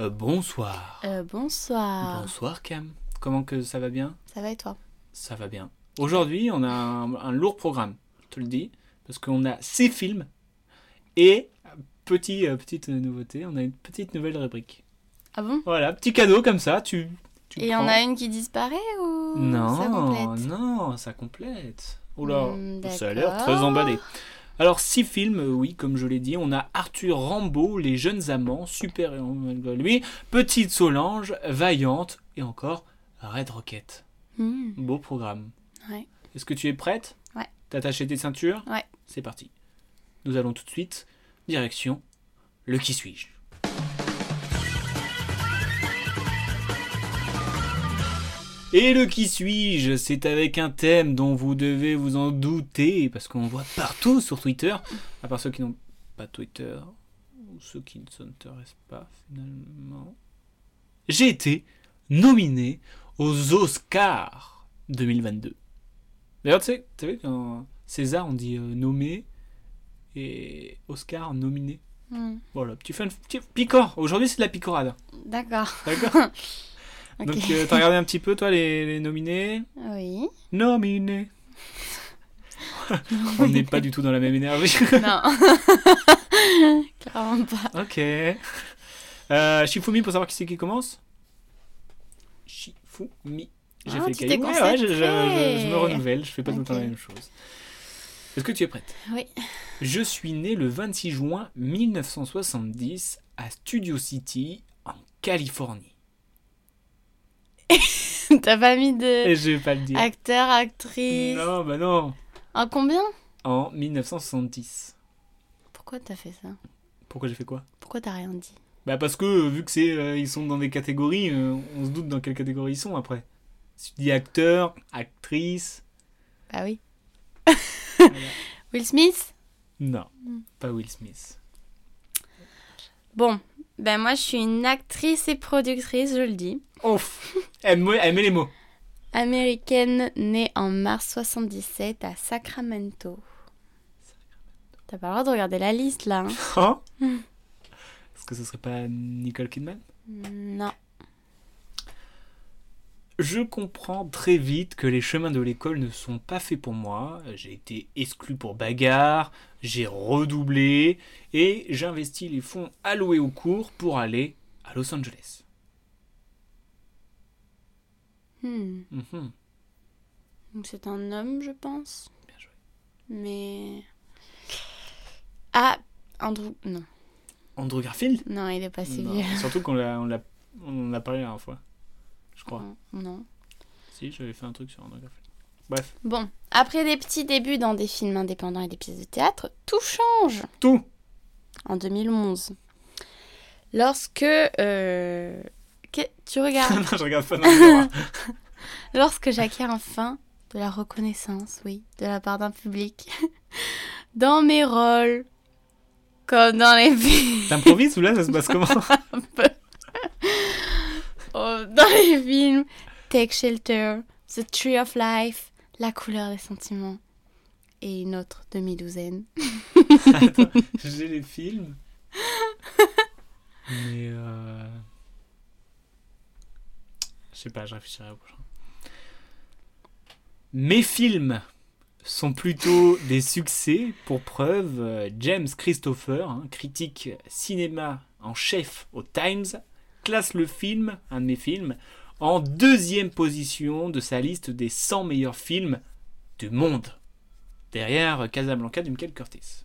Euh, bonsoir. Euh, bonsoir. Bonsoir Cam. Comment que ça va bien? Ça va et toi? Ça va bien. Aujourd'hui, on a un, un lourd programme, je te le dis, parce qu'on a six films et petit, euh, petite nouveauté, on a une petite nouvelle rubrique. Ah bon? Voilà, petit cadeau comme ça, tu. tu Et il y en a une qui disparaît ou Non, ça complète? non, ça complète. Oula, Hmm, ça a l'air très emballé. Alors, six films, euh, oui, comme je l'ai dit. On a Arthur Rambaud, Les Jeunes Amants, super héros malgré lui, Petite Solange, Vaillante, et encore Red Rocket. Hmm, Beau programme. Ouais. Est-ce que tu es prête? Ouais. T'as attaché tes ceintures? Ouais. C'est parti. Nous allons tout de suite, direction, le qui suis-je? Et le qui suis-je, c'est avec un thème dont vous devez vous en douter, parce qu'on voit partout sur Twitter, à part ceux qui n'ont pas Twitter, ou ceux qui ne s'intéressent pas finalement. J'ai été nominé aux Oscars 2022. D'ailleurs, tu sais, tu sais quand César, on dit euh, nommé, et Oscar, nominé. hmm. Voilà, petit fun, petit picor. Aujourd'hui, c'est de la picorade. D'accord. D'accord Donc, euh, t'as regardé un petit peu, toi, les, les nominés Oui. Nominés. On n'est pas du tout dans la même énergie. Non. Clairement pas. ok. Euh, Shifumi, pour savoir qui c'est qui commence Shifumi. J'ai Ah, fait le tu cahier. t'es Ouais, ouais, je, je- je- concentré. je me renouvelle, je fais pas tout le temps la même chose. Est-ce que tu es prête? Oui. Je suis né le 26 juin 1970 à Studio City, en Californie. T'as pas mis de Et je vais pas le dire. acteur, actrice. Non, bah non. En combien En 1970. Pourquoi t'as fait ça? Pourquoi j'ai fait quoi? Pourquoi t'as rien dit? Bah parce que euh, vu que c'est euh, ils sont dans des catégories, euh, on se doute dans quelle catégorie ils sont après. Si tu dis acteur, actrice, Bah oui. Will Smith? Non, pas Will Smith. Bon, ben moi je suis une actrice et productrice, je le dis. Ouf, elle, me- elle met les mots. Américaine née en mars 77 à Sacramento. T'as pas le droit de regarder la liste là. hein Hein Est-ce que ce serait pas Nicole Kidman? Non. Je comprends très vite que les chemins de l'école ne sont pas faits pour moi. J'ai été exclu pour bagarre, j'ai redoublé et j'investis les fonds alloués au cours pour aller à Los Angeles. Hmm. Mhm. Donc c'est un homme, je pense. Bien joué. Mais. Ah, Andrew. Non. Andrew Garfield? Non, il est pas si Non, vieux. Surtout qu'on l'a, on l'a, on parlé la dernière fois. Je crois. Non. Si, j'avais fait un truc sur Garfield. Bref. Bon, après des petits débuts dans des films indépendants et des pièces de théâtre, tout change Tout en 2011. Lorsque. euh, que- Tu regardes Non, je regarde pas dans. Lorsque j'acquiers enfin de la reconnaissance, oui, de la part d'un public, dans mes rôles, comme dans les films, T'improvises ou là, ça se passe comment? Oh, dans les films, Take Shelter, The Tree of Life, La couleur des sentiments, et une autre demi-douzaine. Attends, j'ai les films. Mais euh... Je sais pas, je réfléchirai au prochain. Mes films sont plutôt des succès. Pour preuve, euh, James Christopher, hein, critique cinéma en chef au Times, classe le film, un de mes films, en deuxième position de sa liste des 100 meilleurs films du monde. Derrière Casablanca de Michael Curtis.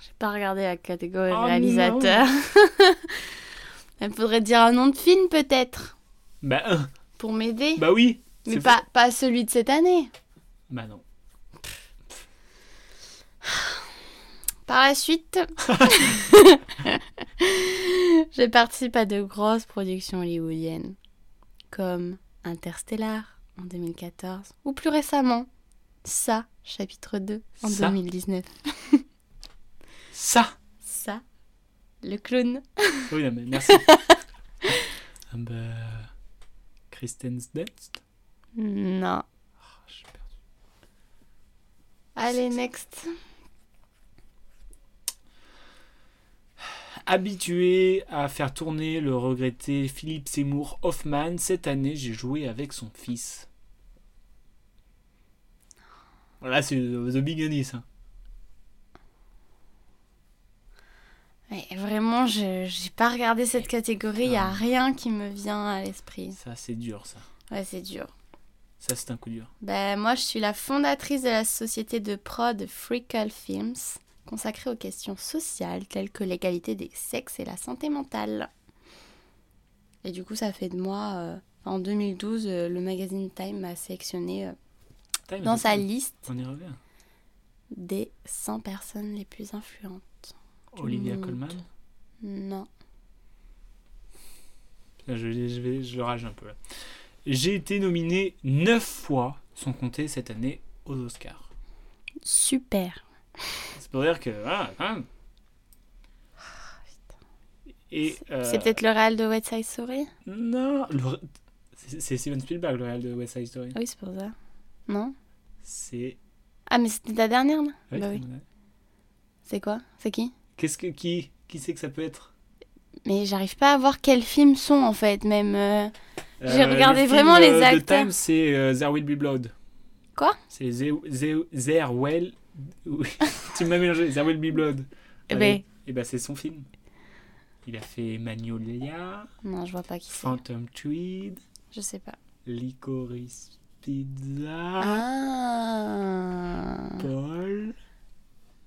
J'ai pas regardé la catégorie Oh réalisateur. Il faudrait dire un nom de film peut-être, Bah, euh, pour m'aider. bah oui. Mais pas, pas celui de cette année. Bah non. Par la suite, Je participe à de grosses productions hollywoodiennes, comme Interstellar en 2014, ou plus récemment, Ça, chapitre 2 en Ça 2019. Ça Ça, le clown. Oui, non, mais merci. ah bah. Kristen's Dunst? Non. Ah. Allez, next. Habitué à faire tourner le regretté Philippe Seymour Hoffman, cette année j'ai joué avec son fils. Voilà, c'est The Big Anis. hein. Ouais, vraiment, je j'ai pas regardé cette catégorie, il y a rien qui me vient à l'esprit. Ça, c'est dur, ça. Ouais, c'est dur. Ça, c'est un coup dur. Ben, moi, je suis la fondatrice de la société de prod Freakle Films, consacrée aux questions sociales telles que l'égalité des sexes et la santé mentale. Et du coup, ça fait de moi, euh, en 2012, euh, le magazine Time m'a sélectionné euh, Time, dans sa liste On y revient. des 100 personnes les plus influentes. Olivia monde. Colman. Non. Je, je, vais, je rage un peu là. J'ai été nominé 9 fois, sans compter cette année, aux Oscars. Super. C'est pour dire que. Voilà, quand même. Et. euh, C'est peut-être le réel de West Side Story Non, le- c'est Steven Spielberg, le réel de West Side Story. Oui, c'est pour ça. Non C'est. Ah, mais c'était ta dernière, là Ouais, Bah c'est- oui. C'est quoi? C'est qui? Qu'est-ce que. Qui Qui c'est que ça peut être? Mais j'arrive pas à voir quels films sont en fait, même. euh, J'ai Euh, regardé le film, vraiment les acteurs. Time, c'est There Will Be Blood. Quoi? C'est There Will. Tu m'as mélangé. There Will Be Blood. Ben, Et ben c'est son film. Il a fait Magnolia, non, je vois pas qui c'est. Phantom Tweed, Je sais pas. Licorice Pizza, Ah. Paul,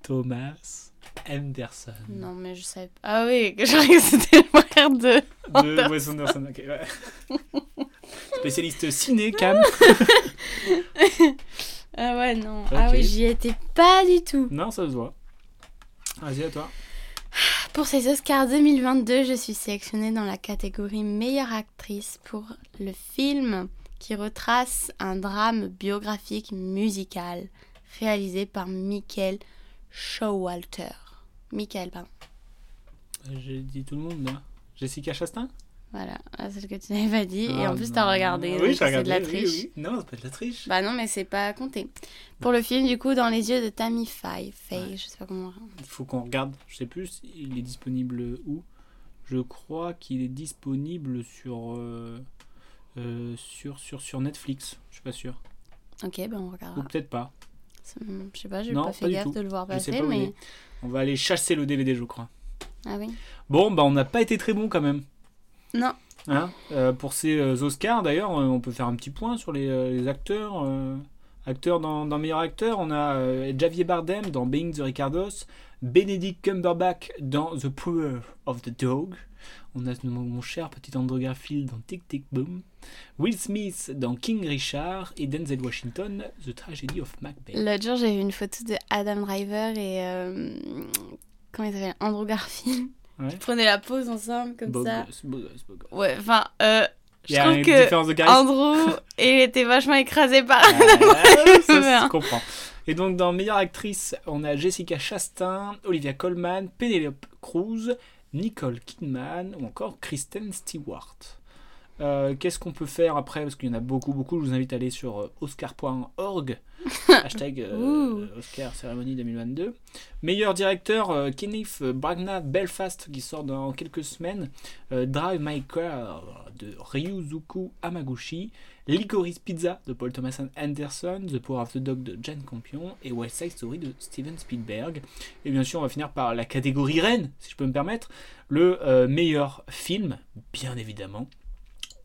Thomas, Anderson. Non, mais je savais pas. Ah oui, que c'était le frère de. De Wes Anderson, ok, ouais. Spécialiste ciné, Cam. Ah ouais, non. Ah oui, j'y étais pas du tout. Non, ça se voit. Vas-y, à toi. Pour ces Oscars 2022, je suis sélectionnée dans la catégorie meilleure actrice pour le film qui retrace un drame biographique musical réalisé par Michael Showalter. Michael, pardon. J'ai dit tout le monde, là. Jessica Chastain? Voilà, Ah, c'est ce que tu n'avais pas dit. et Ah, en plus, non. t'as regardé. Oui, donc j'ai c'est regardé. de la triche. oui. Non, c'est pas de la triche. Bah non, mais c'est pas compté. Pour le film, du coup, Dans les yeux de Tammy Faye. Faye, je sais pas comment. Il faut qu'on regarde. Je sais plus il est disponible où. Je crois qu'il est disponible sur, euh, euh, sur, sur, sur Netflix. Je suis pas sûr. Ok, ben on Ou regardera. peut-être pas. C'est- Je sais pas, j'ai pas pas fait du gaffe de le voir passer, pas mais. On va aller chasser le DVD, je crois. Ah oui. Bon, bah on n'a pas été très bon quand même. Non. Hein Euh, pour ces euh, Oscars, d'ailleurs, euh, on peut faire un petit point sur les, euh, les acteurs. euh, acteurs dans, dans meilleur acteur, on a euh, Javier Bardem dans Being the Ricardos, Benedict Cumberbatch dans The Power of the Dog, on a mon, mon cher petit Andrew Garfield dans Tic Tic Boom, Will Smith dans King Richard et Denzel Washington, The Tragedy of Macbeth. L'autre jour, j'ai vu une photo de Adam Driver et. euh, Comment il s'appelle? Andrew Garfield. Ouais. Ils prenaient la pause ensemble, comme Beau ça. gosse, beau gosse, beau gosse. Ouais, enfin, euh, Il je y a trouve une que différence de charisme. Andrew, il était vachement écrasé par. Ah, ça Ouais. se comprend. Et donc dans meilleure actrice, on a Jessica Chastain, Olivia Colman, Penelope Cruz, Nicole Kidman ou encore Kristen Stewart. Euh, Qu'est-ce qu'on peut faire après Parce qu'il y en a beaucoup, beaucoup. Je vous invite à aller sur euh, oscar.org. Hashtag euh. Oscar Cérémonie 2022. Meilleur directeur, euh, Kenneth Branagh Belfast, qui sort dans quelques semaines. Drive My Car de Ryuzuku Hamaguchi. Licorice Pizza de Paul Thomas Anderson, The Power of the Dog de Jane Campion et West Side Story de Steven Spielberg. Et bien sûr, on va finir par la catégorie reine, si je peux me permettre, le euh, meilleur film, bien évidemment.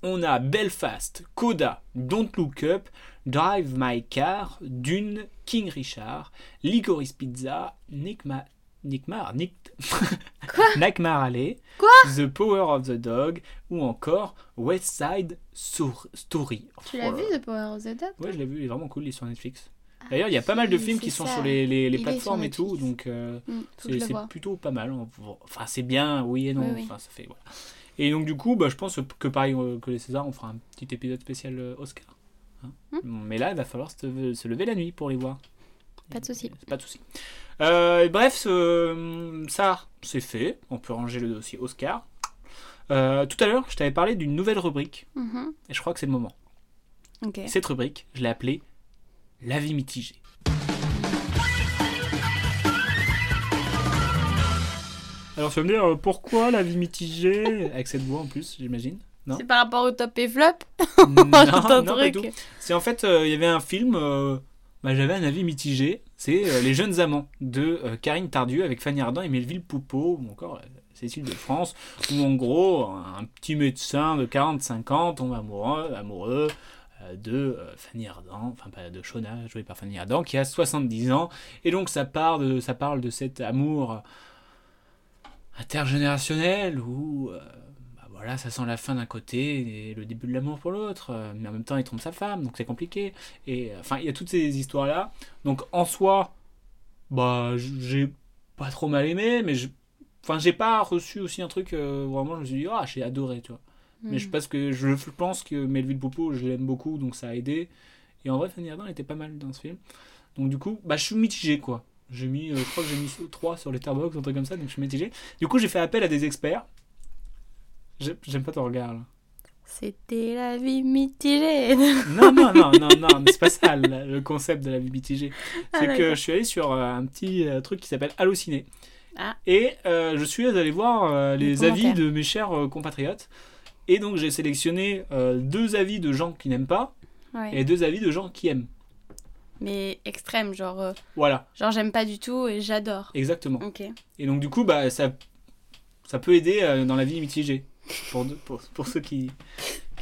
On a Belfast, Coda, Don't Look Up, Drive My Car, Dune, King Richard, Licorice Pizza, Nickma, Nickmar, Nick... Nakmar Alley, The Power of the Dog ou encore West Side Story. Tu l'as vu, The Power of the Dog Ouais, je l'ai vu, il est vraiment cool, il est sur Netflix. D'ailleurs, il y a pas mal de films qui sont ça. sur les, les- plateformes et tout, donc euh, que c'est plutôt pas mal. Enfin, c'est bien, oui et non. Oui, oui. Enfin, ça fait, voilà. Et donc, du coup, bah, je pense que pareil euh, que les Césars, on fera un petit épisode spécial euh, Oscar. Hein. Hmm. Mais là, il va falloir se, se lever la nuit pour les voir. Pas de souci. Pas de souci. Euh, bref, ce- ça, c'est fait. On peut ranger le dossier Oscar. Euh, tout à l'heure, je t'avais parlé d'une nouvelle rubrique, Mhm. et je crois que c'est le moment. Cette rubrique, je l'ai appelée L'avis mitigé. Alors, tu vas me dire euh, pourquoi l'avis mitigé Avec cette voix en plus, j'imagine C'est par rapport au top et flop Non, non, pas tout. C'est en fait, euh, il y avait un film, euh, bah, j'avais un avis mitigé. C'est euh, Les Jeunes Amants de Karine Tardieu avec Fanny Ardant et Melville Poupeau, ou encore Cécile de France, où en gros, un petit médecin de 45 ans tombe amoureux, amoureux de Fanny Ardant, enfin pas de Shona, jouée par Fanny Ardant, qui a 70 ans. Et donc ça, de, ça parle de cet amour intergénérationnel où euh, bah voilà, ça sent la fin d'un côté et le début de l'amour pour l'autre, euh, mais en même temps il trompe sa femme, donc c'est compliqué. Et euh, enfin, il y a toutes ces histoires-là. Donc en soi, bah j'ai pas trop mal aimé, mais je- enfin j'ai pas reçu aussi un truc euh, vraiment, je me suis dit ah j'ai adoré, tu vois. Mais je Hmm. pense que je pense que Melville Poupeau, je l'aime beaucoup, donc ça a aidé. Et en vrai, Fanny Ardant était pas mal dans ce film. Donc du coup, bah je suis mitigé quoi. J'ai mis, euh, je crois que j'ai mis 3 sur Letterboxd, un truc comme ça, donc je suis mitigé. Du coup, j'ai fait appel à des experts. J'ai- J'aime pas ton regard là. C'était la vie mitigée. Non, non, non, non, non, mais c'est pas ça le, concept de la vie mitigée. Ah, C'est que je suis allé sur euh, un petit euh, truc qui s'appelle Allociné. Ah. Et euh, je suis allé voir euh, Les les avis de mes chers compatriotes. Et donc j'ai sélectionné deux avis de gens qui n'aiment pas Ouais. et deux avis de gens qui aiment. Mais extrême, genre, euh, Voilà, genre j'aime pas du tout et j'adore. exactement. Ok. Et donc du coup, bah, ça, ça peut aider euh, dans la vie mitigée. Pour, de- pour, pour ceux qui,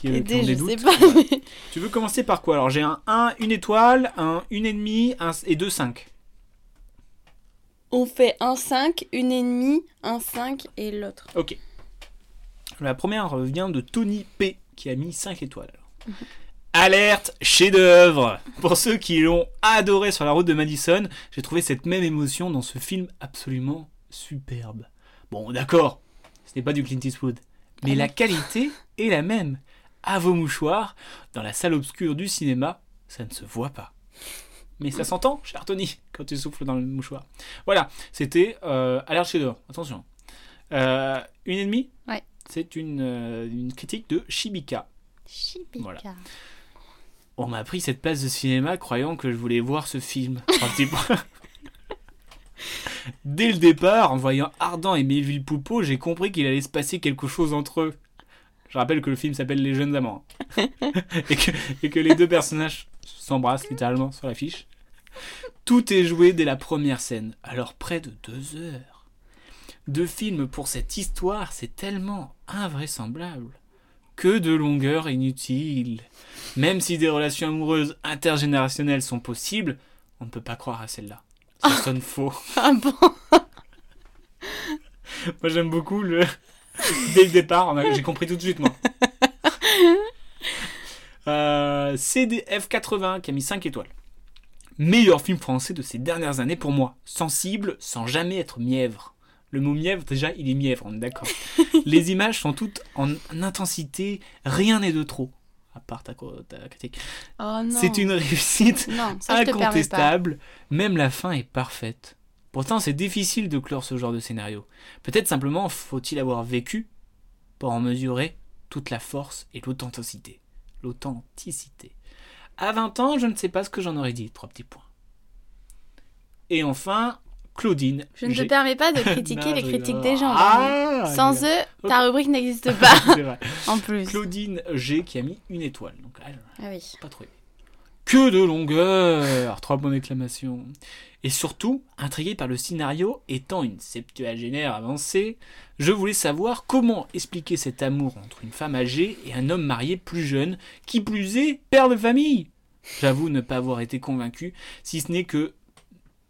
qui, euh, qui ont Aider, des je doutes. sais pas. Mais- Tu veux commencer par quoi Alors? J'ai un 1, une étoile, un 1 ennemi un, et deux 5. On fait un 5, une ennemie, un 5 et l'autre. Ok. La première vient de Tony P qui a mis 5 étoiles. alors. Alerte chef-d'œuvre Pour ceux qui l'ont adoré sur la route de Madison, j'ai trouvé cette même émotion dans ce film absolument superbe. Bon, d'accord, ce n'est pas du Clint Eastwood, mais la qualité est la même. À vos mouchoirs, dans la salle obscure du cinéma, ça ne se voit pas. Mais ça s'entend, cher Tony, quand tu souffles dans le mouchoir. Voilà, c'était euh, Alerte chef-d'œuvre. Attention. Euh, une ennemie Ouais. C'est une, euh, une critique de Shibika. Chibica. Voilà. On m'a pris cette place de cinéma croyant que je voulais voir ce film. Dès le départ, en voyant Ardent et Melville Poupeau, j'ai compris qu'il allait se passer quelque chose entre eux. Je rappelle que le film s'appelle Les Jeunes Amants. et, que, et que les deux personnages s'embrassent littéralement sur l'affiche. Tout est joué dès la première scène, alors près de deux heures. Deux films pour cette histoire, c'est tellement invraisemblable. Que de longueur inutile. Même si des relations amoureuses intergénérationnelles sont possibles, on ne peut pas croire à celle-là. Ça sonne faux. Ah bon Moi j'aime beaucoup le. Dès le départ, a- j'ai compris tout de suite moi. Euh, CDF80 qui a mis 5 étoiles. Meilleur film français de ces dernières années pour moi. Sensible sans jamais être mièvre. Le mot mièvre, déjà, il est mièvre, on est d'accord. Les images sont toutes en intensité, rien n'est de trop. À part ta, critique. Oh. C'est une réussite Non, ça incontestable. Même la fin est parfaite. Pourtant, c'est difficile de clore ce genre de scénario. Peut-être simplement faut-il avoir vécu pour en mesurer toute la force et l'authenticité. L'authenticité. À 20 ans, je ne sais pas ce que j'en aurais dit. Trois petits points. Et enfin, Claudine. Je ne te permets pas de critiquer Non, les critiques des gens. Ah. Sans eux, ta rubrique n'existe pas. C'est vrai. en plus. Claudine G qui a mis une étoile. Donc, elle, Ah oui. pas trop. Que de longueur Trois points d'exclamation. Et surtout, intrigué par le scénario étant une septuagénaire avancée, je voulais savoir comment expliquer cet amour entre une femme âgée et un homme marié plus jeune, qui plus est père de famille. J'avoue ne pas avoir été convaincu, si ce n'est que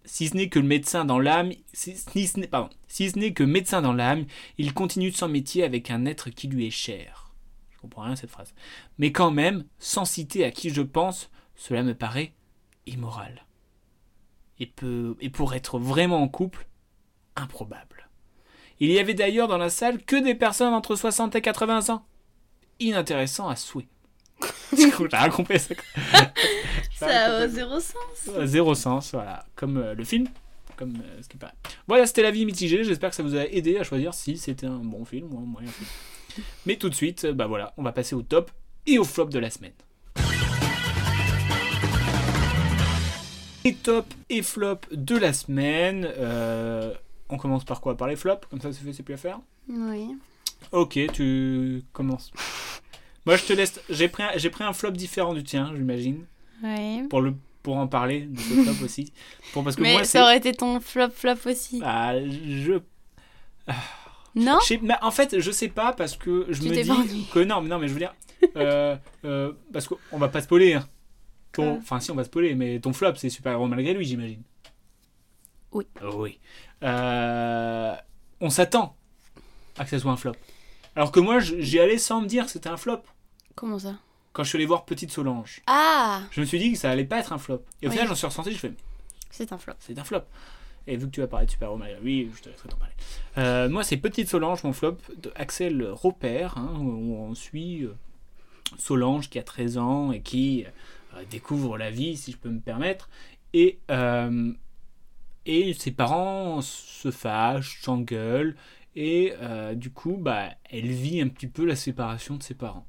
si ce n'est que le médecin dans l'âme, si, si ce n'est que médecin dans l'âme, il continue son métier avec un être qui lui est cher. Je comprends rien à cette phrase. Mais quand même, sans citer à qui je pense, cela me paraît immoral. et, peut, et pour être vraiment en couple, improbable. Il y avait d'ailleurs dans la salle que des personnes entre 60 et 80 ans. Inintéressant à souhait. J'ai rien compris ça. Ça a zéro sens. Euh, Zéro sens, voilà. Comme euh, le film, comme euh, ce qui paraît. Voilà, c'était la vie mitigée. J'espère que ça vous a aidé à choisir si c'était un bon film ou un moyen film. Mais tout de suite, bah voilà, on va passer au top et au flop de la semaine. Les top et flop de la semaine. euh, on commence par quoi? Par les flops Comme ça, c'est fait, c'est plus à faire? Oui. Ok, tu commences. Moi, je te laisse. J'ai pris, un- j'ai pris un flop différent du tien, j'imagine, Oui. pour le pour en parler de ce flop aussi. Pour, parce que Mais moi, ça aurait été ton flop-flop aussi. Ah, je. non? Je sais- mais en fait, je sais pas parce que je Tu me dis ennuyé. que non, mais non, mais je veux dire, euh, euh, parce qu'on va pas spoiler. hein. Ton, enfin, si on va spoiler, mais ton flop, c'est super héros malgré lui, j'imagine. Oui. Oui. Euh, on s'attend à que ça soit un flop. Alors que moi, j'y allais sans me dire que c'était un flop. Comment ça? Quand je suis allé voir Petite Solange, Ah je me suis dit que ça allait pas être un flop. Et au Oui. final, j'en suis ressenti, je fais, C'est un flop. c'est un flop. Et vu que tu vas parler de super malgré lui, je te laisserai t'en parler. Euh, moi, c'est Petite Solange, mon flop de Axel Robert, hein, où on suit euh, Solange qui a 13 ans et qui euh, découvre la vie, si je peux me permettre. Et, euh, et ses parents se fâchent, s'engueulent. Et du coup, bah, elle vit un petit peu la séparation de ses parents.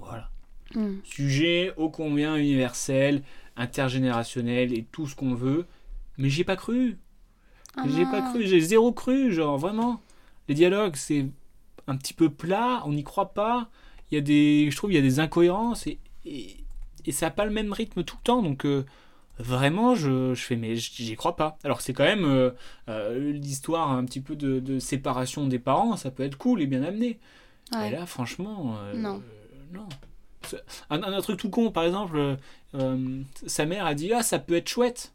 Voilà. Hmm. Sujet ô combien universel, intergénérationnel et tout ce qu'on veut. Mais j'ai pas cru. Ah j'ai pas cru, j'ai zéro cru, genre vraiment. Les dialogues, c'est un petit peu plat, on n'y croit pas. Il y a des, je trouve, il y a des incohérences et, et, et ça n'a pas le même rythme tout le temps. Donc euh, vraiment, je, je fais, mais j'y crois pas. Alors c'est quand même euh, euh, l'histoire un petit peu de, de séparation des parents, ça peut être cool et bien amené. Ouais. Et là, franchement, Non. Non. Un, un- un truc tout con, par exemple, euh, euh, sa mère a dit ah ça peut être chouette.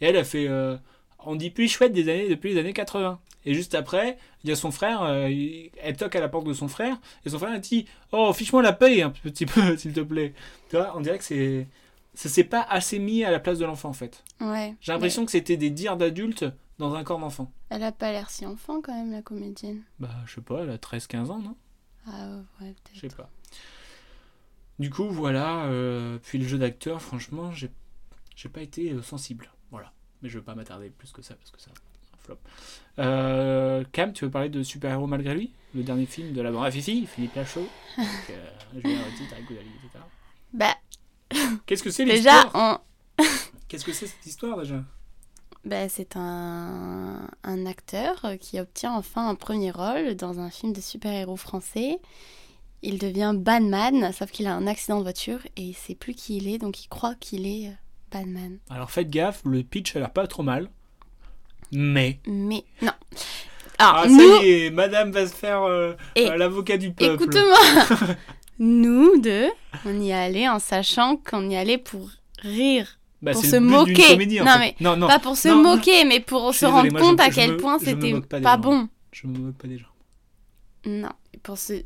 Et elle a fait euh, on dit plus chouette des années depuis les années 80. Et juste après, il y a son frère, euh, elle toque à la porte de son frère et son frère a dit oh fiche-moi la paye un petit peu s'il te plaît. Tu vois, on dirait que c'est ça s'est pas assez mis à la place de l'enfant en fait. Ouais. J'ai l'impression que c'était des dires d'adultes dans un corps d'enfant. Elle a pas l'air si enfant quand même, la comédienne. Bah je sais pas, elle a 13-15 ans non? Ah ouais, Je peut-être. sais pas. Du coup, voilà. euh, puis le jeu d'acteur, franchement, j'ai j'ai pas été euh, sensible. Voilà. Mais je veux pas m'attarder plus que ça parce que ça un flop. Euh, Cam, tu veux parler de Super Héros malgré lui? Le dernier film de la bande à Fifi, Philippe Lachaud. Euh, Julien Boudali, etc. Bah, Qu'est-ce que c'est déjà, l'histoire? on... Qu'est-ce que c'est cette histoire déjà? Bah, c'est un... un acteur qui obtient enfin un premier rôle dans un film de super-héros français. Il devient Batman, sauf qu'il a un accident de voiture et il sait plus qui il est, donc il croit qu'il est euh, Batman. Alors faites gaffe, le pitch a l'air pas trop mal. Mais. Mais non. Alors, Ah, ça nous, y est, madame va se faire euh, Et- euh, l'avocat du peuple. écoute-moi, nous deux, on y allait en sachant qu'on y allait pour rire. Bah, pour se moquer. comédie, Non, fait. mais non, non, pas pour se non, moquer, mais pour se rendre désolé, moi, compte je- à je quel me- point c'était pas pas bon. Je me moque pas des gens. Non, pour se...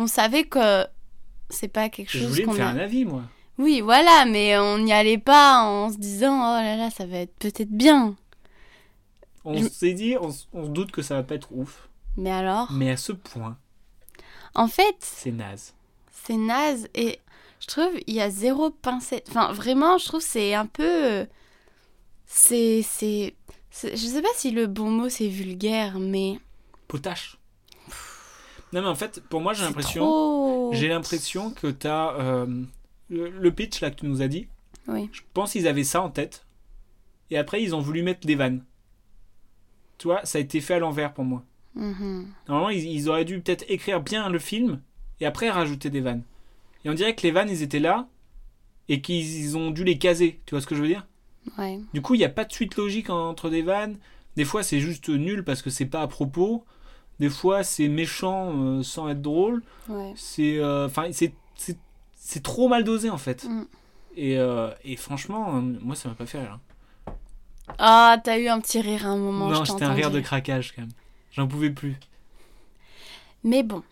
on savait que c'est pas quelque Je chose voulais me qu'on faire a... un avis, moi. Oui, voilà, mais on n'y allait pas en se disant oh là là, ça va être peut-être bien. On Je- s'est dit, on, se doute que ça va pas être ouf. Mais alors, Mais à ce point, en fait, c'est naze. c'est naze et je trouve il y a zéro pincette. Enfin, vraiment, je trouve c'est un peu c'est c'est- je sais pas si le bon mot c'est vulgaire, mais Potache. Non, mais en fait, pour moi, j'ai l'impression. trop- J'ai l'impression que t'as. euh, le, le pitch là que tu nous as dit, Oui. je pense qu'ils avaient ça en tête. Et après, ils ont voulu mettre des vannes. Tu vois, ça a été fait à l'envers pour moi. Mhm. Normalement, ils, ils auraient dû peut-être écrire bien le film et après rajouter des vannes. Et on dirait que les vannes, ils étaient là et qu'ils ils ont dû les caser. Tu vois ce que je veux dire? Ouais. Du coup, il n'y a pas de suite logique entre des vannes. Des fois, c'est juste nul parce que c'est pas à propos. Des fois, c'est méchant euh, sans être drôle. Ouais. C'est, euh, enfin, c'est, c'est, c'est trop mal dosé en fait. Mm. Et, euh, et franchement, moi, ça m'a pas fait rire. hein. Ah, t'as eu un petit rire à un moment. non, c'était un rire de craquage quand même. J'en pouvais plus. Mais bon,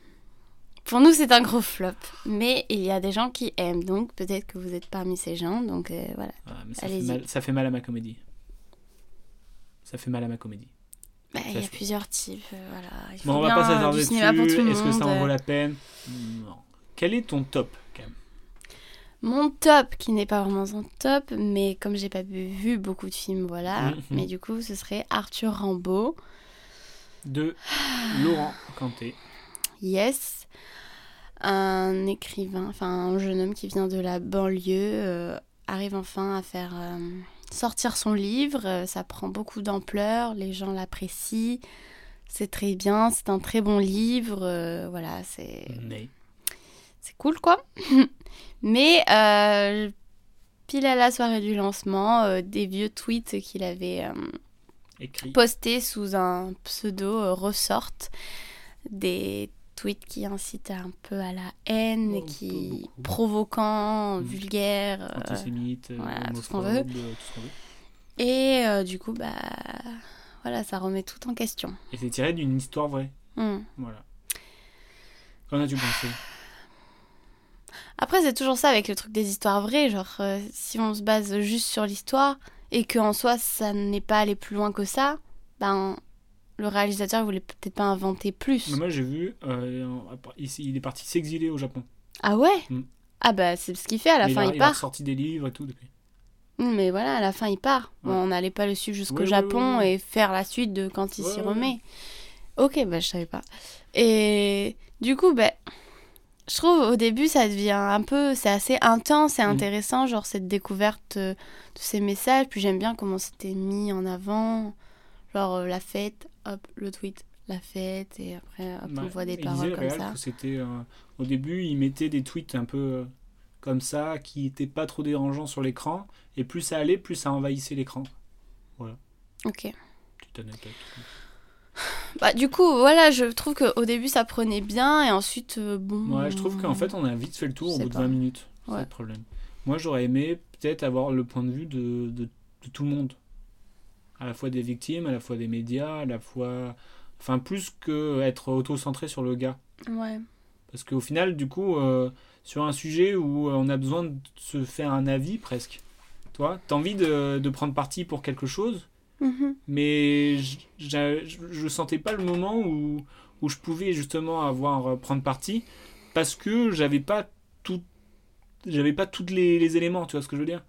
pour nous c'est un gros flop. Mais il y a des gens qui aiment, donc peut-être que vous êtes parmi ces gens. Donc euh, voilà. Ah, mais ça, fait Allez-y. mal, ça fait mal à ma comédie. ça fait mal à ma comédie. Bah, il y a plusieurs types. euh, voilà. Il faut Bon, on va bien pas s'attarder dessus. Est-ce que ça en vaut la peine? Non. Quel est ton top quand même Mon top, qui n'est pas vraiment un top, mais comme j'ai pas vu, vu beaucoup de films, voilà. Mhm. Mais du coup, ce serait Arthur Rimbaud. de Laurent Canté. Yes. Un écrivain, enfin un jeune homme qui vient de la banlieue, euh, arrive enfin à faire euh, sortir son livre. Euh, ça prend beaucoup d'ampleur, les gens l'apprécient. C'est très bien, c'est un très bon livre. euh, voilà, c'est Mais c'est cool quoi. Mais euh, pile à la soirée du lancement, euh, des vieux tweets qu'il avait postés sous un pseudo ressortent. Des tweets qui incitent un peu à la haine, Oh, qui beaucoup. provoquants, Mm. vulgaires. euh, Antisémite, voilà, tout ce qu'on homophobe, veut. euh, tout ce qu'on veut. et euh, du coup, bah voilà, ça remet tout en question. Et c'est tiré d'une histoire vraie. Mm. Voilà. Qu'en as-tu pensé? Après, c'est toujours ça avec le truc des histoires vraies. Genre, euh, si on se base juste sur l'histoire et qu'en soi, ça n'est pas allé plus loin que ça, ben, le réalisateur voulait peut-être pas inventer plus. Mais Moi j'ai vu, euh, il est parti s'exiler au Japon. Ah ouais Mm. Ah bah, c'est ce qu'il fait à la Mais fin, il, a, il, il a part. sorti des livres et tout depuis. Mm, Mais voilà, à la fin, il part. Bon, on n'allait pas le suivre jusqu'au Ouais, Japon ouais, et faire la suite de quand il s'y remet. Ok, bah, je savais pas. Et du coup, bah, je trouve au début, ça devient un peu. C'est assez intense et Mm. intéressant, genre cette découverte euh, de ces messages. Puis j'aime bien comment c'était mis en avant. Genre euh, la fête, hop, le tweet, la fête, et après, hop, on voit des paroles comme réel, ça. c'était euh, au début, il mettait des tweets un peu euh, comme ça, qui n'étaient pas trop dérangeants sur l'écran, et plus ça allait, plus ça envahissait l'écran. Ok. Petite anecdote. Bah, du coup, voilà, je trouve qu'au début, ça prenait bien, et ensuite, euh, bon. Ouais, je trouve qu'en fait, on a vite fait le tour au bout de pas. 20 minutes. C'est Ouais. le problème. Moi, j'aurais aimé peut-être avoir le point de vue de, de, de tout le monde. À la fois des victimes, à la fois des médias, à la fois. Enfin, plus que être auto-centré sur le gars. Ouais. Parce qu'au final, du coup, euh, sur un sujet où euh, on a besoin de se faire un avis presque, toi, t'as envie de, de prendre parti pour quelque chose, Mhm. mais j- j'a- je je sentais pas le moment où, où je pouvais justement avoir euh, prendre parti parce que j'avais pas tout j'avais pas tous les, les éléments tu vois ce que je veux dire?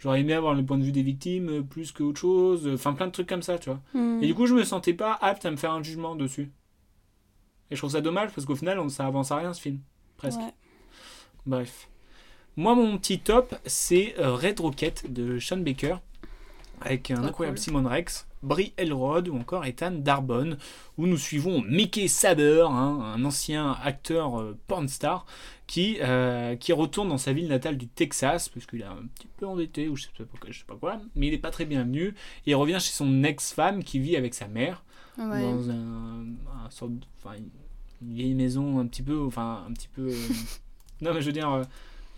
J'aurais aimé avoir le point de vue des victimes euh, plus que autre chose euh, enfin plein de trucs comme ça tu vois Mm. et du coup je me sentais pas apte à me faire un jugement dessus et je trouve ça dommage parce qu'au final on, ça avance à rien ce film presque Ouais. Bref. Moi, mon petit top, c'est euh, Red Rocket de Sean Baker, avec un incroyable cool. Simon Rex, Brie Elrod ou encore Ethan Darbonne, où nous suivons Mickey Saber, hein, un ancien acteur euh, porn star, qui, euh, qui retourne dans sa ville natale du Texas, parce qu'il est un petit peu endetté, ou je sais pas, pourquoi, je sais pas quoi, mais il n'est pas très bienvenu, et il revient chez son ex-femme qui vit avec sa mère, Ouais. dans un, un sorte de- enfin, une vieille maison un petit peu enfin un petit peu euh, non mais je veux dire euh,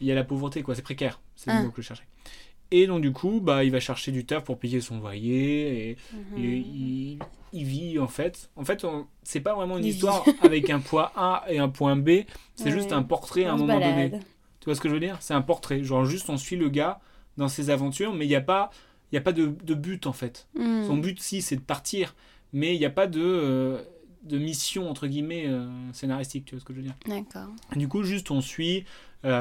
il y a la pauvreté quoi c'est précaire c'est le Ah. mot que je cherchais et donc du coup bah il va chercher du taf pour payer son loyer et, Mhm. et il, il vit en fait en fait c'est pas vraiment une histoire avec un point A et un point B c'est Ouais. juste un portrait à un moment donné tu vois ce que je veux dire? C'est un portrait. Genre juste on suit le gars dans ses aventures, mais il n'y a pas, y a pas de, de but en fait. Mm. Son but si c'est de partir, mais il n'y a pas de, euh, de mission entre guillemets euh, scénaristique. Tu vois ce que je veux dire? D'accord. Du coup juste on suit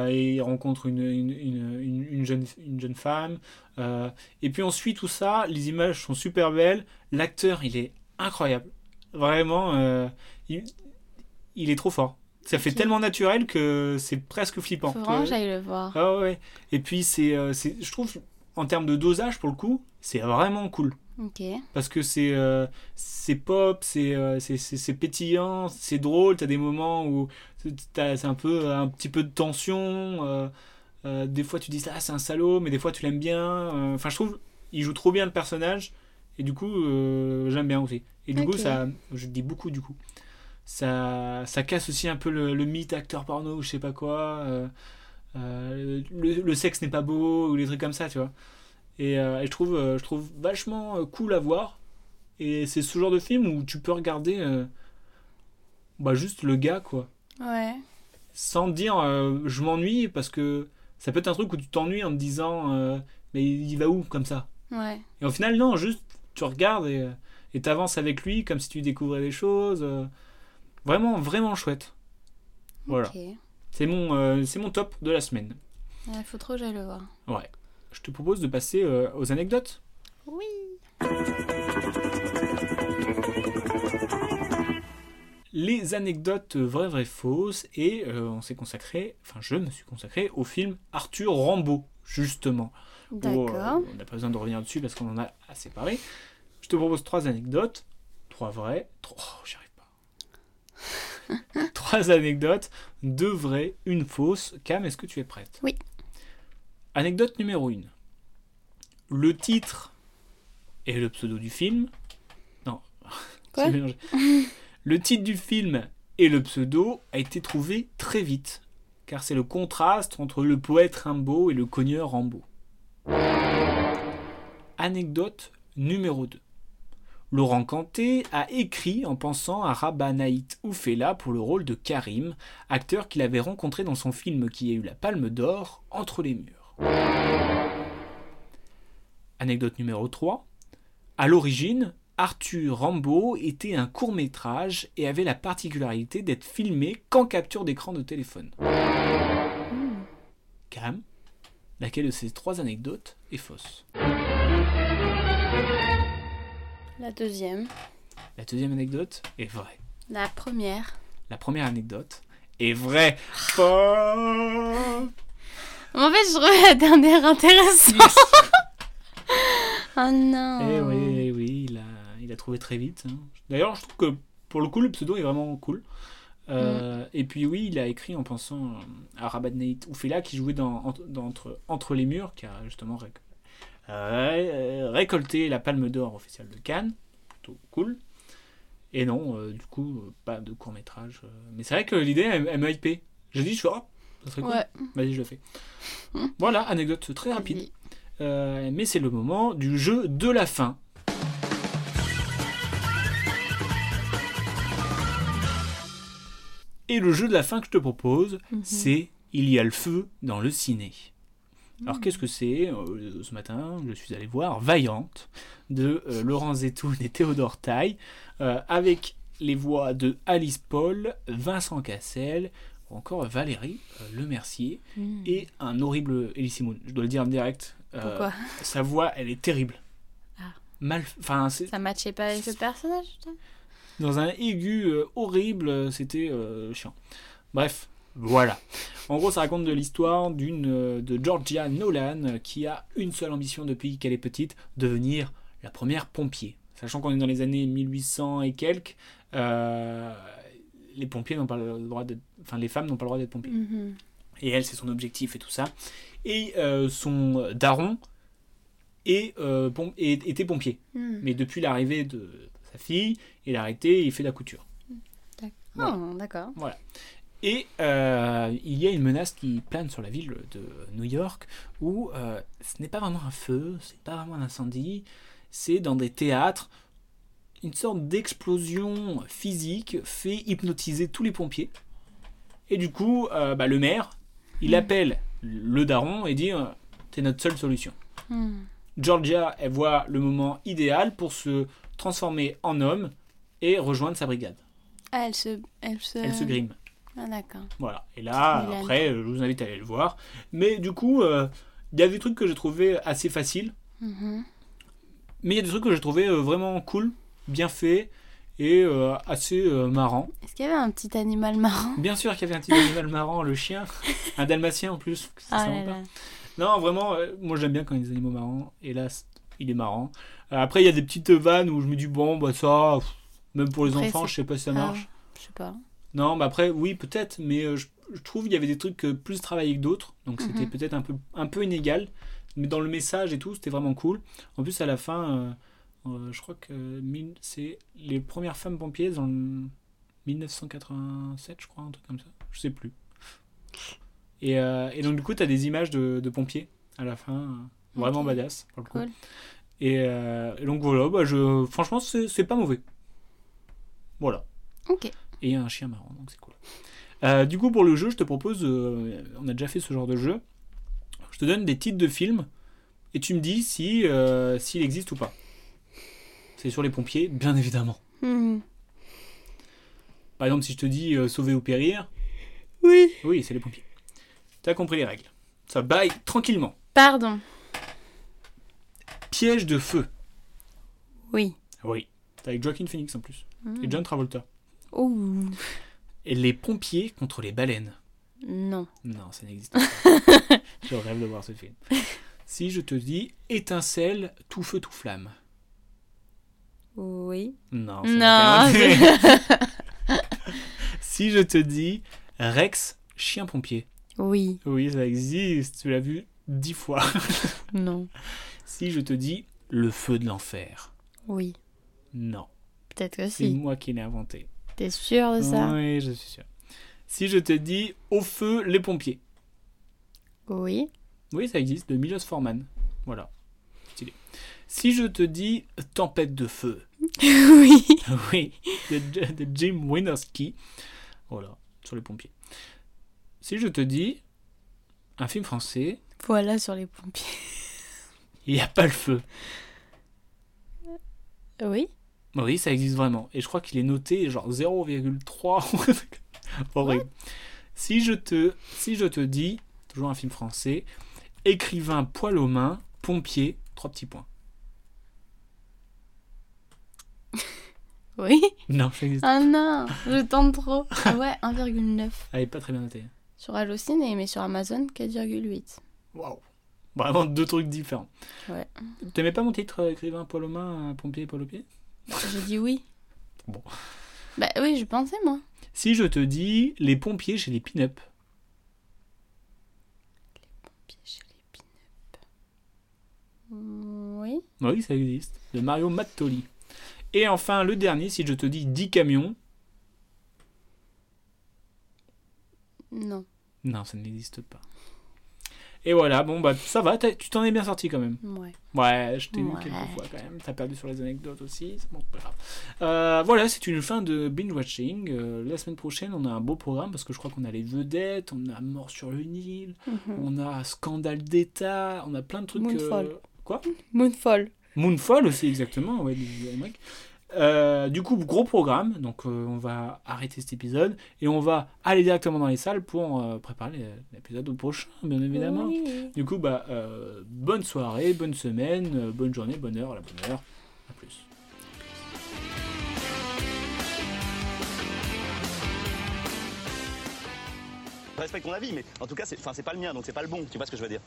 et il rencontre une, une, une, une- une jeune, une jeune femme. euh, et puis on suit tout ça. Les images sont super belles. L'acteur il est incroyable. Vraiment, euh, il, il est trop fort. Ça fait tellement naturel que c'est presque flippant. Faut vraiment j'aille le voir. ah ouais. Et puis c'est, euh, c'est, je trouve, en termes de dosage pour le coup, c'est vraiment cool. Parce que c'est, euh, c'est pop, c'est, euh, c'est, pétillant, c'est drôle. T'as des moments où t'as, c'est un peu, un petit peu de tension. euh, euh, des fois tu dis ah c'est un salaud, mais des fois tu l'aimes bien. Enfin je trouve, il joue trop bien le personnage. Et du coup, j'aime bien aussi. Et du coup, ça, je dis beaucoup du coup. Ça, ça casse aussi un peu le, le mythe acteur porno ou je sais pas quoi. le, le sexe n'est pas beau ou des trucs comme ça, tu vois. Et, euh, et je, trouve, euh, je trouve vachement euh, cool à voir. Et c'est ce genre de film où tu peux regarder bah, juste le gars, quoi. Ouais. Sans dire je m'ennuie, parce que ça peut être un truc où tu t'ennuies en te disant mais il va où comme ça? Ouais. Et au final, non, juste tu regardes et t'avances avec lui comme si tu découvrais des choses. vraiment, vraiment chouette. Voilà. C'est mon, c'est mon top de la semaine. Il faut trop que j'aille le voir. Ouais. Je te propose de passer euh, aux anecdotes. Oui. Les anecdotes vraies, vraies, fausses. Et euh, on s'est consacré, enfin je me suis consacré au film Arthur Rambaud, justement. euh, D'accord. on n'a pas besoin de revenir dessus parce qu'on en a assez parlé. Je te propose trois anecdotes. Trois vraies. Trois... Oh, j'y arrive pas. trois anecdotes. Deux vraies, une fausse. Cam, est-ce que tu es prête? Oui. Anecdote numéro 1. Le titre et le pseudo du film. Non. Quoi. Le titre du film et le pseudo a été trouvé très vite, car c'est le contraste entre le poète Rimbaud et le cogneur Rambaud. Anecdote numéro 2. Laurent Canté a écrit en pensant à Rabanaït Oufela pour le rôle de Karim, acteur qu'il avait rencontré dans son film qui a eu la Palme d'Or, Entre les murs. Anecdote numéro 3. À l'origine, Arthur Rambaud était un court métrage et avait la particularité d'être filmé qu'en capture d'écran de téléphone. Cam, laquelle de ces trois anecdotes est fausse? La deuxième. La deuxième anecdote est vraie. La première. La première anecdote est vraie. En fait, je trouvais la dernière intéressante. oh non. Eh oui, eh oui, il a, il a trouvé très vite. hein. D'ailleurs, je trouve que pour le coup, le pseudo est vraiment cool. Euh, Et puis oui, il a écrit en pensant à Rabat Nate Oufela qui jouait dans, entre- dans entre, Entre les murs, qui a justement euh, récolté la palme d'or officielle de Cannes. Plutôt cool. Et non, euh, du coup, euh, pas de court métrage. Mais c'est vrai que l'idée, elle, elle m'a hypé. J'ai dit, je fais, oh, ça serait cool. Ouais. Vas-y, je le fais. Voilà, anecdote très rapide. Euh, mais c'est le moment du jeu de la fin. Et le jeu de la fin que je te propose, Mhm. c'est Il y a le feu dans le ciné. Alors qu'est-ce que c'est Euh, Ce matin, je suis allé voir Vaillante de euh, Laurent Zetoun et Théodore Taille, euh, avec les voix de Alice Paul, Vincent Cassel, ou encore Valérie euh, Lemercier, Mm. et un horrible Elie Moon. Je dois le dire en direct. euh, Pourquoi Sa voix, elle est terrible. Ah. Mal, enfin, Ça matchait pas avec le personnage dans un aigu euh, horrible, c'était chiant. Bref, voilà. En gros, ça raconte de l'histoire d'une de Georgia Nolan qui a une seule ambition depuis qu'elle est petite, devenir la première pompier. Sachant qu'on est dans les années 1800 et quelques, euh, les pompiers n'ont pas le droit d'être, enfin les femmes n'ont pas le droit d'être pompiers. Mhm. Et elle, c'est son objectif et tout ça. Et euh, son daron est, euh, pom- est- était pompier. Mm. Mais depuis l'arrivée de sa fille, il a arrêté et il fait la couture. Voilà. Oh, d'accord. Et euh, il y a une menace qui plane sur la ville de New York où euh, ce n'est pas vraiment un feu, c'est pas vraiment un incendie, c'est dans des théâtres une sorte d'explosion physique fait hypnotiser tous les pompiers. Et du coup, euh, bah, le maire, il appelle le daron et dit euh, T'es notre seule solution. Mm. Georgia, elle voit le moment idéal pour se transformer en homme et rejoindre sa brigade. Ah, elle se. Elle se, Elle se grime. Ah, d'accord. Voilà. Et là, après, je vous invite à aller le voir. Mais du coup, euh, il y a des trucs que j'ai trouvé assez faciles. Mhm. Mais il y a des trucs que j'ai trouvé euh, vraiment cool, bien faits et euh, assez euh, marrants. Est-ce qu'il y avait un petit animal marrant? Bien sûr qu'il y avait un petit animal marrant, le chien. Un dalmatien en plus. Ah sympa. là là. Non, vraiment, euh, moi j'aime bien quand il y a des animaux marrants. Et là, il est marrant. Après, il y a des petites vannes où je me dis, bon, bah ça, pff, même pour les Après, enfants, je sais pas si ça Ah, marche. Je sais pas. Non, bah après, oui, peut-être, mais je, je trouve qu'il y avait des trucs plus travaillés que d'autres, donc c'était Mhm. peut-être un peu, un peu inégal, mais dans le message et tout, c'était vraiment cool. En plus, à la fin, euh, je crois que c'est les premières femmes pompiers dans le 1987, je crois, un truc comme ça, je sais plus. Et, euh, et donc, du coup, tu as des images de, de pompiers à la fin, euh, vraiment badass, pour le coup. Cool. Et, euh, et donc, voilà, bah, je, franchement, c'est pas mauvais. Voilà Ok. et un chien marrant, donc c'est cool. Du coup, pour le jeu, je te propose, on a déjà fait ce genre de jeu, je te donne des titres de films et tu me dis si s'il existe ou pas. C'est sur les pompiers, bien évidemment. Hmm. Par exemple, si je te dis euh, sauver ou périr, Oui. oui, c'est les pompiers. T'as compris les règles. Ça baille tranquillement. Pardon. Piège de feu. Oui. Oui. C'est avec Joaquin Phoenix en plus. Hmm. Et John Travolta. Ouh. Et les pompiers contre les baleines. Non. Non, ça n'existe pas. je rêve de voir ce film. Si je te dis étincelle, tout feu, tout flamme. Oui. Non. Non. c'est- si je te dis Rex, chien pompier. oui. Oui, ça existe. Tu l'as vu dix fois. Non. si je te dis le feu de l'enfer. Oui. Non. Peut-être que C'est si. moi qui l'ai inventé. T'es sûr de ça? Oui, je suis sûr. Si je te dis au feu, les pompiers. Oui. Oui, ça existe, de Milos Forman. Voilà. Stylé. Si je te dis tempête de feu. oui. oui, de, de Jim Wynorski. Voilà, sur les pompiers. Si je te dis un film français, Voilà sur les pompiers. il n'y a pas le feu. Oui. Oui, ça existe vraiment. Et je crois qu'il est noté genre 0,3. Horrible. Si je, te, si je te dis, toujours un film français, écrivain poil aux mains, pompier, trois petits points. Oui. Non, ça existe. Ah non, je tente trop. Ah ouais, 1,9. Elle est pas très bien notée. Sur Allociné, mais sur Amazon, 4,8. Waouh. Vraiment deux trucs différents. Ouais. T'aimais pas mon titre euh, écrivain poil aux mains, euh, pompier poil aux pieds J'ai dit oui. Bon. Bah oui, je pensais moi. Si je te dis les pompiers chez les pin-up. Chez les pin-up. Oui. Ça existe. De Mario Mattoli. Et enfin, le dernier, si je te dis 10 camions. Non. Non, ça n'existe pas. Et voilà, bon, bah ça va, tu t'en es bien sorti quand même. Ouais. Ouais, je t'ai eu Ouais. quelques fois quand même. T'as perdu sur les anecdotes aussi, c'est bon, c'est pas grave. Euh, voilà, c'est une fin de binge watching. Euh, la semaine prochaine, on a un beau programme parce que je crois qu'on a les vedettes, on a Mort sur le Nil, Mhm. on a Scandale d'État, on a plein de trucs. euh. Quoi Moonfall. Moonfall aussi, exactement, ouais, du. Euh, du coup, gros programme, donc euh, on va arrêter cet épisode et on va aller directement dans les salles pour euh, préparer l'épisode prochain, bien évidemment. Oui. Du coup, bah, euh, bonne soirée, bonne semaine, euh, bonne journée, bonne heure, à la bonne heure. À plus. Je respecte ton avis, mais en tout cas, c'est pas le mien, donc c'est pas le bon. Tu vois ce que je veux dire